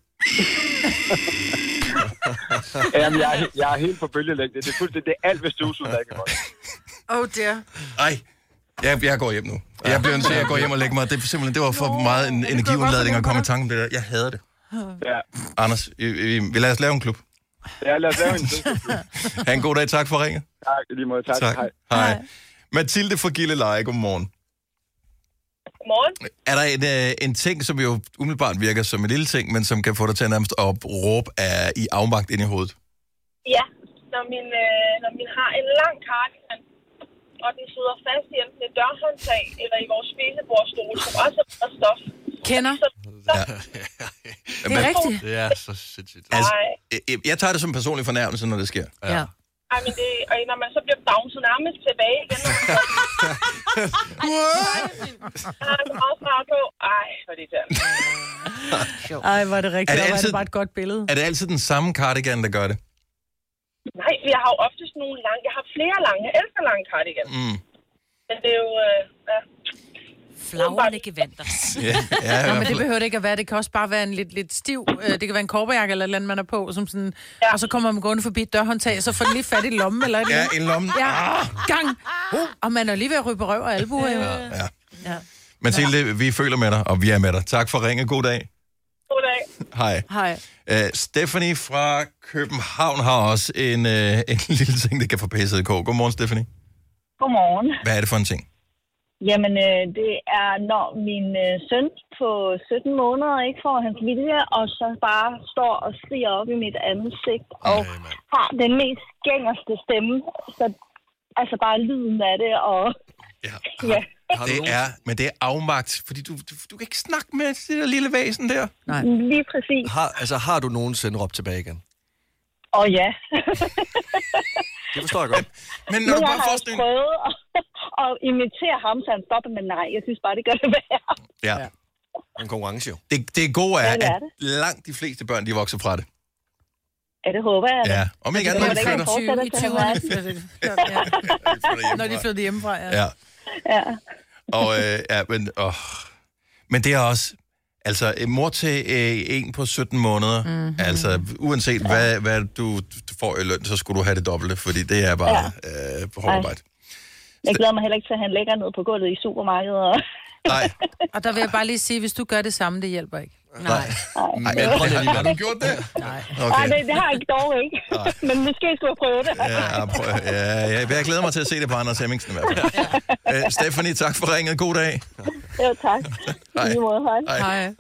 Jamen, jeg, er, jeg er helt på bølgelængde. Det er fuldstændig det er alt ved støvsuger, der ikke er godt. Oh dear. Ej, jeg, jeg går hjem nu. Jeg bliver nødt til at gå hjem og lægge mig. Det, er simpelthen, det var for meget en energiudladning at komme i tanke om det der. Jeg hader det. Ja, Anders, vi, vi, vi lader os lave en klub. ja lad os lave en støvsuger. Ha' en god dag. Tak for ringet. Tak, lige måde. Tak. Tak. Hej. Hej. Mathilde fra Gilleleje, godmorgen. Godmorgen. Er der en, øh, en ting, som jo umiddelbart virker som en lille ting, men som kan få dig til at nærmest op råbe af, i afmagt ind i hovedet? Ja, når min, øh, når min har en lang cardigan, og den sidder fast i enten et dørhåndtag eller i vores spisebordstol, som også er meget stof. Kender. Så, så, Ja. Det er rigtigt. Det er så sindssygt. Altså, Nej. jeg, jeg tager det som en personlig fornærmelse, når det sker. Ja. ej, men det, og når man så bliver bouncet nærmest tilbage igen. Ej, hvor er det irriterende. Ej, var det rigtigt. Er det det, var altid- det bare et godt billede. Er det altid den samme cardigan, der gør det? Jeg har jo oftest nogle lange. Jeg har flere lange. Jeg elsker lange cardigan. Mm. Men det er jo... Øh, ja. Flagrende gevanter. Ja, ja, Nå, men det behøver det ikke at være. Det kan også bare være en lidt, lidt stiv... Øh, det kan være en korberjakke eller et eller andet, man er på. Som sådan, ja. Og så kommer man gående forbi et dørhåndtag, så får den lige fat i lommen eller et Ja, andet. en lomme. Ja, gang. Og man er lige ved at ryge på røv og albuer. Ja. Ja. Ja. Mathilde, vi føler med dig, og vi er med dig. Tak for ringe. God dag. Hej. Hej. Uh, Stephanie fra København har også en, uh, en lille ting, der kan få pæsset i kog. Godmorgen, Stephanie. Godmorgen. Hvad er det for en ting? Jamen, øh, det er, når min øh, søn på 17 måneder ikke får hans vilje, og så bare står og skriger op i mit ansigt, og har den mest gængerste stemme. Så altså bare lyden af det, og Ja. ja. Det er, men det er afmagt, fordi du, du, du kan ikke snakke med det der lille væsen der. Nej. Lige præcis. Har, altså, har du nogensinde råbt tilbage igen? Og ja. Det forstår jeg godt. Men Nu har jeg også prøvet at, at imitere ham, så han stopper, men nej, jeg synes bare, det gør det værre. Ja. En konkurrence jo. Det, det gode er, Ja, det er at langt de fleste børn, de vokser fra det. Ja, det håber jeg. Ja. Om ikke Det andet, når de flytter. I fortsætter til 20'erne at være. flyttede ja. Når de flyttede hjemmefra, ja. Ja. Ja. Og, øh, ja, men, åh. men det er også... Altså, en mor til øh, en på 17 måneder, Mhm. mm-hmm. altså uanset hvad, hvad du, du får i løn, så skulle du have det dobbelte, fordi det er bare ja. øh, hårdt arbejde. Jeg glæder mig heller ikke til, at han ligger ned på gulvet i supermarkedet. Og... Nej. Og der vil jeg bare lige sige, hvis du gør det samme, det hjælper ikke. Nej. Men prøv lige, har du gjort det? Nej. Okay. Nej, det, det har jeg ikke dog ikke. Men måske skulle jeg prøve det. Ja, prøv, ja, ja, jeg glæder mig til at se det på Anders Hemmingsen i hvert fald. Øh, Stephanie, tak for ringet. God dag. Jo, tak. Hej. Måde, hej. Hej.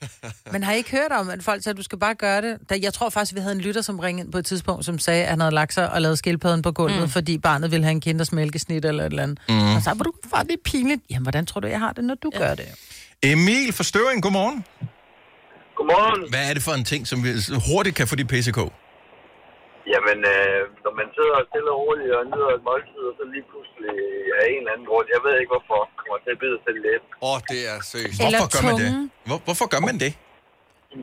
Men har I ikke hørt om, at folk sagde, at du skal bare gøre det? Da, jeg tror faktisk, vi havde en lytter, som ringede på et tidspunkt, som sagde, at han havde lagt sig og lavet skildpadden på gulvet, mm. fordi barnet ville have en kinders mælkesnit eller et eller andet. Mm. Og så var du far, det er pinligt. Jamen, hvordan tror du, jeg har det, når du ja. gør det? Emil fra Støring, godmorgen. Godmorgen. Hvad er det for en ting, som vi hurtigt kan få dit PCK? Jamen, øh, når man sidder stille og roligt og nyder et måltid, og så lige pludselig af en eller anden grund, jeg ved ikke hvorfor, kommer til at bide sig lidt. Åh, oh, det er seriøst. Hvorfor gør man det? Hvor, hvorfor gør man det?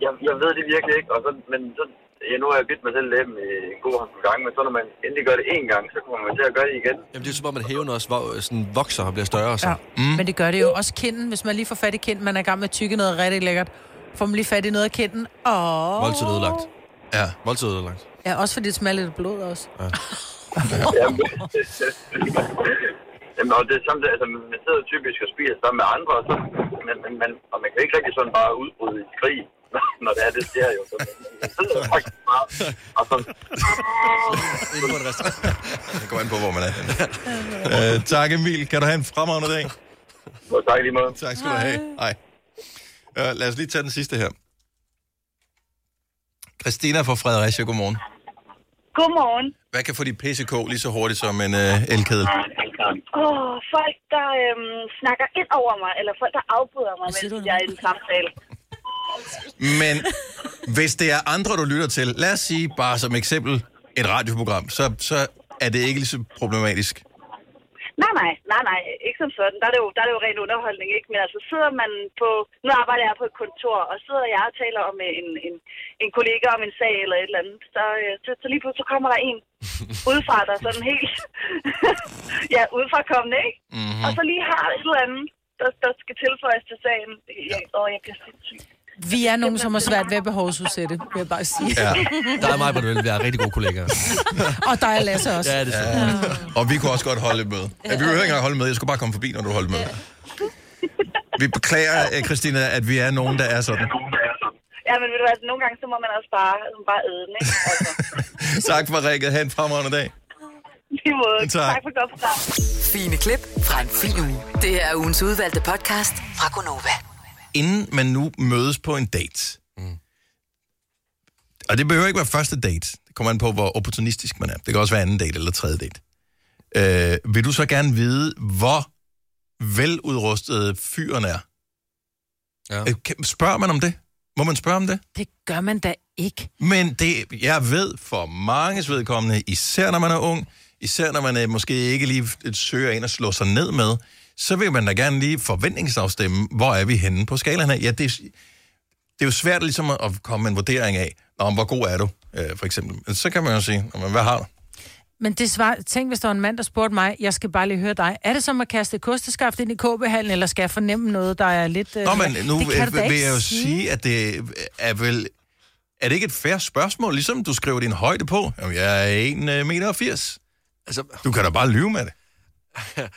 Jeg, jeg ved det virkelig ikke, og så, men så, ja, nu har jeg bidt mig selv læben i en god håndfuld gang, men så når man endelig gør det én gang, så kommer man til at gøre det igen. Jamen, det er som om, at hæven også sådan vokser og bliver større. Så. Ja. Mm. Men det gør det jo også kinden. Hvis man lige får fat i kinden, man er i gang med at tykke noget rigtig lækkert, får man lige fat i noget af kinden. Åh. Voldtid ødelagt. Ja. Voldtid ødelagt. Ja, også fordi det smager lidt blod også. Ja. Jamen, Jamen, og det er samtidig, altså, man sidder typisk og spiser sammen med andre, og, så, men, men, men, og man kan ikke rigtig sådan bare udbryde i krig, når det er, det sker jo. Så man sidder faktisk bare, og så... Inden på en restaurant. Det går an på, hvor man er. øh, tak Emil. Kan du have en fremragende dag? Og tak i lige måde. Tak skal du have. Hej. Uh, lad os lige tage den sidste her. Christina fra Fredericia, godmorgen. Godmorgen. Hvad kan få dit PCK lige så hurtigt som en uh, elkedel? Åh, oh, folk, der øhm, snakker ind over mig, eller folk, der afbryder mig, mens jeg er i en samtale. Men hvis det er andre, du lytter til, lad os sige bare som eksempel et radioprogram, så, så er det ikke lige så problematisk. Nej, nej, nej, nej, ikke som sådan. Der er det jo, der er det jo ren underholdning, ikke? Men altså sidder man på, nu arbejder jeg på et kontor, og sidder jeg og taler om en, en, en kollega om en sag eller et eller andet, så, øh, så, så lige pludselig så kommer der en udefra, der er sådan helt, ja, udefra kommende, ikke? Mm-hmm. Og så lige har et eller andet, der, der skal tilføjes til sagen. Ja. Åh, jeg bliver sindssyg. Vi er nogen, som har svært ved at behovsudsætte, vil jeg bare sige. Ja, der er mig, hvor du vil være rigtig gode kollegaer. Og der er Lasse også. Ja, det er Ja. Og vi kunne også godt holde et møde. Ja. Vi behøver ikke engang holde med. Jeg skulle bare komme forbi, når du holder med. Vi beklager, eh, Christina, at vi er nogen, der er sådan. Ja, men ved du hvad, nogle gange, så må man også bare, bare æde den, ikke? Altså, Tak for rækket. Ha' en fremragende dag. måde. Tak. tak for godt program. Fine klip fra en fin uge. Det er ugens udvalgte podcast fra Gonova. Inden man nu mødes på en date, mm. og det behøver ikke være første date, det kommer an på, hvor opportunistisk man er. Det kan også være anden date eller tredje date. Øh, vil du så gerne vide, hvor veludrustet fyren er? Ja. Øh, kan- Spørger man om det? Må man spørge om det? Det gør man da ikke. Men det, jeg ved for manges vedkommende, især når man er ung, især når man øh, måske ikke lige søger ind og slår sig ned med, så vil man da gerne lige forventningsafstemme, hvor er vi henne på skalaen her. Ja, det, er- det er jo svært ligesom at komme med en vurdering af, Nå, hvor god er du, øh, for eksempel. Men så kan man jo sige, "Nå, men hvad har du? Men det svar, tænk, hvis der var en mand, der spurgte mig, jeg skal bare lige høre dig. Er det som at kaste kosteskaft ind i KB-hallen, eller skal jeg fornemme noget, der er lidt... øh, Nå, men nu det kan vil ikke jeg jo sige, at det er vel... Er det ikke et fair spørgsmål, ligesom du skriver din højde på? Jamen, jeg er 1,80 meter. 80. Altså, du kan da bare lyve med det.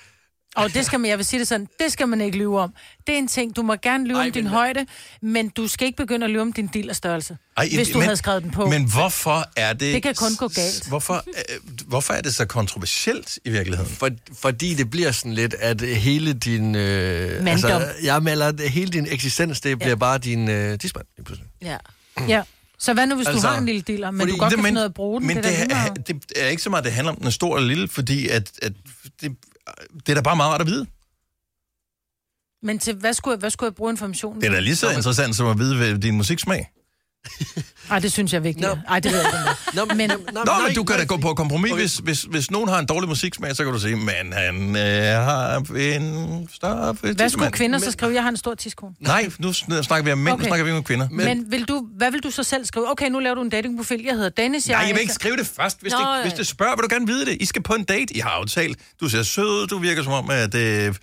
Og det skal man, jeg vil sige det sådan, det skal man ikke lyve om. Det er en ting, du må gerne lyve Ej, om din højde, men du skal ikke begynde at lyve om din dillerstørrelse, Ej, hvis du men, havde skrevet den på. Men hvorfor er det... Det kan kun gå galt. Hvorfor, øh, hvorfor er det så kontroversielt i virkeligheden? For, fordi det bliver sådan lidt, at hele din... Øh, altså, jeg melder, hele din eksistens, det bliver ja. bare din øh, tidsmand. Ja. Ja. Så hvad nu, hvis altså, du har en lille diller, men Fordi du godt det- kan men- finde noget at bruge den? Men det, det, er er, det er ikke så meget, det handler om, den er stor eller lille, fordi at, at det, det er da bare meget rart at vide. Men til hvad skulle, jeg, hvad skulle jeg bruge informationen Det er da lige så interessant som at vide din musiksmag. Nej, det synes jeg er vigtigt. Nej, det ved jeg ikke. Nå, men, Nå, Nå men du kan da gå på kompromis. Hvis, hvis, hvis nogen har en dårlig musiksmag, så kan du sige, men han øh, har en større hvad skulle tidsmand." kvinder så skrive? Jeg har en stor tidskone. Nej, nu sn- snakker vi om mænd, okay. nu snakker vi om kvinder. Men, men vil du, hvad vil du så selv skrive? Okay, nu laver du en datingprofil. Jeg hedder Dennis. Nej, jeg vil ikke skrive det først. Hvis, Nå, det, hvis det spørger, vil du gerne vide det. I skal på en date. I har aftalt. Du ser sød ud. Du virker som om, at øh,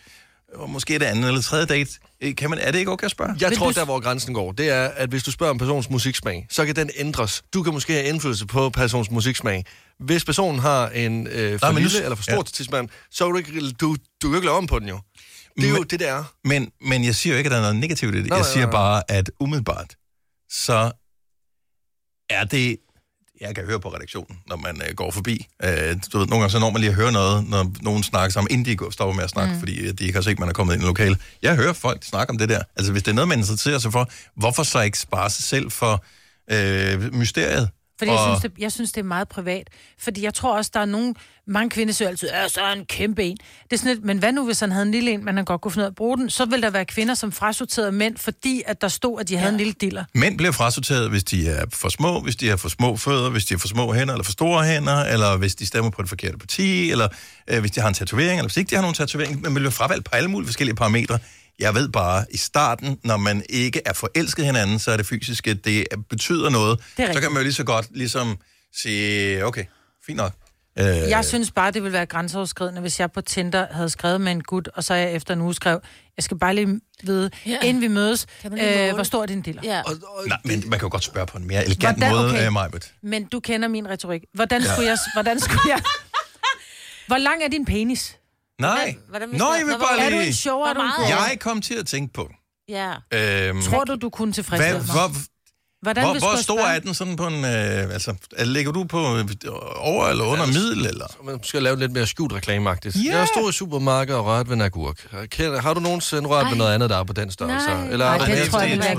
måske er det anden eller tredje date. Øh, Kan man, er det ikke okay at spørge? Jeg tror, der hvor grænsen går, det er, at hvis du spørger en persons musiksmag, så kan den ændres. Du kan måske have indflydelse på persons musiksmag. Hvis personen har en øh, for men nu- lille eller for stor ja. tidsmand, så er du ikke, du, du kan ikke lave om på den jo. Det er jo det, det er. Men, men jeg siger jo ikke, at der er noget negativt i det. Nej, Jeg nej, siger nej. bare, at umiddelbart, så er det... Jeg kan høre på redaktionen, når man øh, går forbi. Øh, du ved, nogle gange så når man lige at høre noget, når nogen snakker sammen, inden de går, stopper med at snakke, mm. Mm. fordi øh, de ikke har set, at man er kommet ind i lokale. Jeg hører folk snakke om det der. Altså, hvis det er noget, man interesserer sig for, hvorfor så ikke spare sig selv for øh, mysteriet? Fordi jeg Og- synes, det, jeg synes, det er meget privat. Fordi jeg tror også, der er nogle... Mange kvinder siger altid, ja, så er en kæmpe en. Det er sådan lidt, men hvad nu, hvis han havde en lille en, men han godt kunne finde ud af at bruge den? Så vil der være kvinder, som frasorterede mænd, fordi at der stod, at de havde en lille diller. Mænd bliver frasorteret, hvis de er for små, hvis de har for små fødder, hvis de har for små hænder eller for store hænder, eller hvis de stemmer på det forkerte parti, eller øh, hvis de har en tatovering, eller hvis ikke de har nogen tatovering. Man bliver fravalgt på alle mulige forskellige parametre. Jeg ved bare, i starten, når man ikke er forelsket hinanden, så er det fysiske, det betyder noget. Det så kan man jo lige så godt ligesom sige, okay, fint nok. Øh, Jeg synes bare, det ville være grænseoverskridende, hvis jeg på Tinder havde skrevet med en gut, og så jeg efter en uge skrev, jeg skal bare lige vide, Ja. inden vi mødes, øh, hvor stor er din diller? Ja. Nej, men man kan jo godt spørge på en mere elegant Hvordan- måde, okay. okay. Majbet. Men du kender min retorik. Hvordan Ja. skulle jeg... Hvordan skulle jeg... Hvor lang er din penis? Nej. hvordan Nå, jeg vil bare Er lige... du en show, er du en? Jeg kom til at tænke på... Ja. Øhm, Tror du, du kunne tilfredsstille mig? hvor, Hvordan hvor, hvis hvor stor er den sådan på en... Øh, altså, ligger du på øh, over eller under middel, eller? Man skal lave lidt mere skjult reklameagtigt. Ja. Yeah. Jeg stod i supermarkedet og rørte ved en agurk. Kender- Har du nogensinde rørt ved noget andet, der er på den størrelse? Nej. Eller Nej, er det mere tror jeg jeg.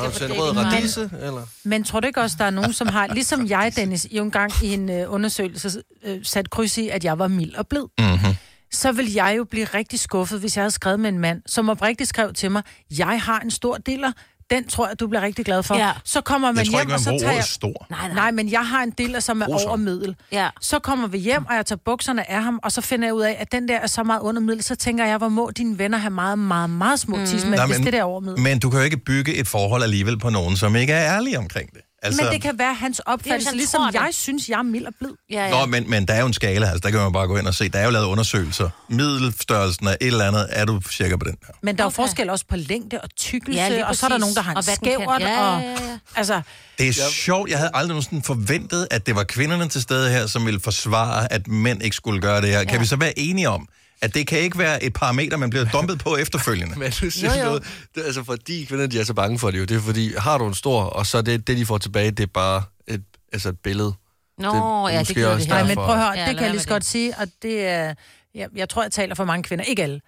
Har du en rød radise? Eller? Men tror du ikke også, der er nogen, som har, ligesom jeg, Dennis, jo engang i en øh, undersøgelse øh, sat kryds i, at jeg var mild og blid? Mm-hmm. Så vil jeg jo blive rigtig skuffet, hvis jeg havde skrevet med en mand, som oprigtigt skrev til mig, jeg har en stor diller, den tror jeg, du bliver rigtig glad for. Ja. Så kommer man Jeg tror hjem, ikke, man og så tager jeg... stor. Nej, nej. nej, men jeg har en diller, som er Grusom. over middel. Ja. Så kommer vi hjem, og jeg tager bukserne af ham, og så finder jeg ud af, at den der er så meget under middel, så tænker jeg, hvor må dine venner have meget, meget, meget små mm. tismænd, Nej, hvis men- det der er over middel. Men du kan jo ikke bygge et forhold alligevel på nogen, som ikke er ærlige omkring det. Altså... Men det kan være hans opfattelse, han ligesom tror det. jeg synes, jeg er mild og blid. Ja, Nå, men, men der er jo en skala, altså der kan man bare gå ind og se. Der er jo lavet undersøgelser. Middelstørrelsen af et eller andet, er du cirka på den her. Men der er jo forskel også på længde og tykkelse, Ja, og så er der nogen, der har en Og skævert, Ja, og... ja, ja. Altså, Det er sjovt. Jeg havde aldrig nogensinde forventet, at det var kvinderne til stede her, som ville forsvare, at mænd ikke skulle gøre det her. Ja. Kan vi så være enige om, at det kan ikke være et parameter, man bliver dumpet på efterfølgende? Men du siger Jo, jo. noget, det, er altså fordi kvinder, de er så bange for det jo, det er fordi, har du en stor, og så det, det de får tilbage, det er bare et, altså et billede. Nå, det, ja, det også det nej, her. men derfor. prøv at høre, Ja, det kan jeg lige så godt sige, og det er... Jeg, jeg tror, jeg taler for mange kvinder. Ikke alle.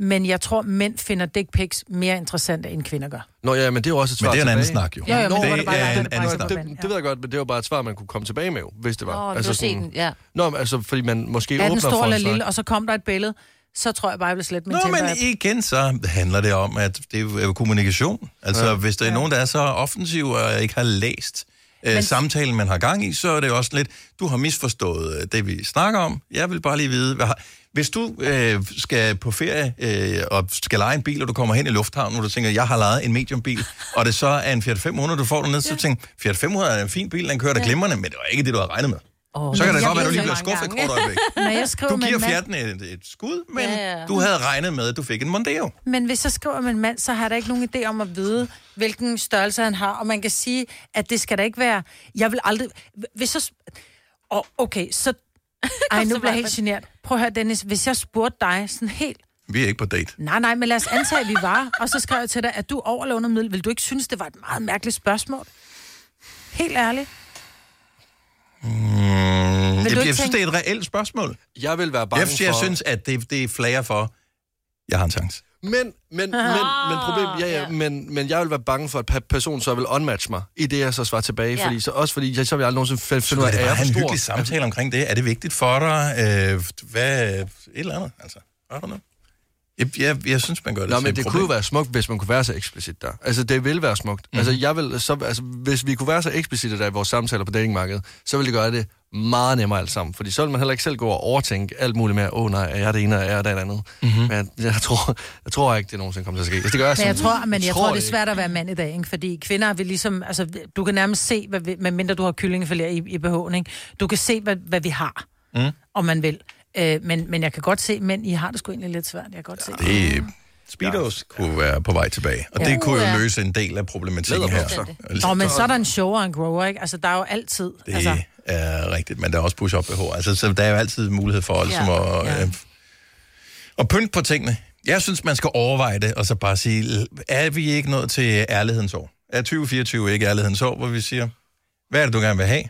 Men jeg tror, mænd finder dick pics mere interessante, end kvinder gør. Nå ja, men det er jo også et Men svar det er en anden tilbage. snak, jo. Jo, men Nå, det var det bare, en blev anden snak. det, det ved jeg godt, men det var bare et svar, man kunne komme tilbage med, jo, hvis det var. Åh, du har set den, ja. Nå, men altså, fordi man måske Er den åbner for eller en snak. lille, og så kom der et billede, så tror jeg bare, jeg vil slette min Nå, men igen så handler det om, at det er jo kommunikation. Altså, ja. hvis der er nogen, der er så offensiv og ikke har læst øh, Men- samtalen, man har gang i, så er det jo også lidt, du har misforstået øh, det, vi snakker om. Jeg vil bare lige vide, hvad har... Hvis du øh, skal på ferie øh, og skal lege en bil, og du kommer hen i lufthavnen, og du tænker, jeg har lejet en mediumbil, og det så er en Fiat 500, du får dernede, så tænker Fiat 500 er en fin bil, den kører da glimrende, men det var ikke det, du havde regnet med. Oh, Så kan det godt være, at du lige bliver skuffet et kort øjeblik. Når jeg skriver Du giver en mand- Fiaten et, et skud, men Ja, ja. du havde regnet med, at du fik en Mondeo. Men hvis jeg skriver med en mand, så har da ikke nogen idé om at vide, hvilken størrelse han har. Og man kan sige, at det skal da ikke være... Jeg vil aldrig... Hvis jeg... Oh, okay, så... Ej, nu bliver jeg helt genert. Prøv at høre, Dennis. Hvis jeg spurgte dig sådan helt... Vi er ikke på date. Nej, nej, men lad os antage, at vi var. Og så skrev jeg til dig, at du over eller under middel. Vil du ikke synes, det var et meget mærkeligt spørgsmål? Helt ærligt. Mm, jeg, jeg synes, tænke- det er et reelt spørgsmål. Jeg vil være bange Jeg, jeg for... synes, at det, det er flager for, jeg har en chance. Men, men, men, men, problem, ja, ja, men, men jeg vil være bange for, at personen så vil unmatch mig, i det jeg så svarer tilbage. Ja. Ja. Fordi så, også fordi, jeg, så vil jeg aldrig nogensinde finde ud er af, det er bare jeg have for en hyggelig samtale omkring det. Er det vigtigt for dig? Øh, hvad, et eller andet, altså. I don't know. Jeg, jeg, jeg synes, man gør det Nå, men et det problem. kunne jo være smukt, hvis man kunne være så eksplicit der. Altså, det vil være smukt. Mm-hmm. Altså, jeg vil, så, altså, hvis vi kunne være så eksplicite der i vores samtaler på datingmarkedet, så ville det gøre det meget nemmere alt sammen. Fordi så vil man heller ikke selv gå og overtænke alt muligt med, åh oh, nej, er jeg det ene, og er jeg det andet. Mm-hmm. Men jeg, jeg, tror, jeg tror ikke, det nogensinde kommer til at ske. Altså, det gør jeg, Men jeg sådan- tror, men jeg tror, det er svært at være mand i dag, ikke? fordi kvinder vil ligesom, altså, du kan nærmest se, hvad vi, medmindre du har kyllingefilet i, i BH'en, ikke? Du kan se, hvad, hvad vi har, Mm. om man vil. Øh, men, men jeg kan godt se, men I har det sgu egentlig lidt svært. Jeg kan godt se. Det, Speedos kunne være på vej tilbage. Og Ja. det kunne jo Ja. løse en del af problematikken her. Nå, men så er der en show og en grower, ikke? Altså, der er jo altid... Det altså, er rigtigt, men der er også push-up BH. Altså, så der er jo altid mulighed for ligesom, Ja. at, Ja. øh, at pynte på tingene. Jeg synes, man skal overveje det, og så bare sige, er vi ikke nået til ærlighedens år? Er 2024 ikke ærlighedens år, hvor vi siger, hvad er det, du gerne vil have?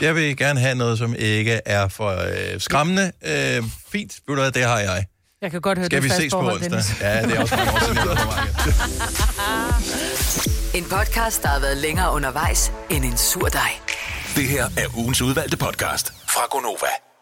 Jeg vil gerne have noget, som ikke er for øh, skræmmende. Øh, fint, ved du hvad, det har jeg. jeg kan godt høre, Skal det vi er fast ses på onsdag? Dennis. Ja, det er også mange år siden, jeg på. En podcast, der har været længere undervejs end en sur dej. Det her er ugens udvalgte podcast fra Gonova.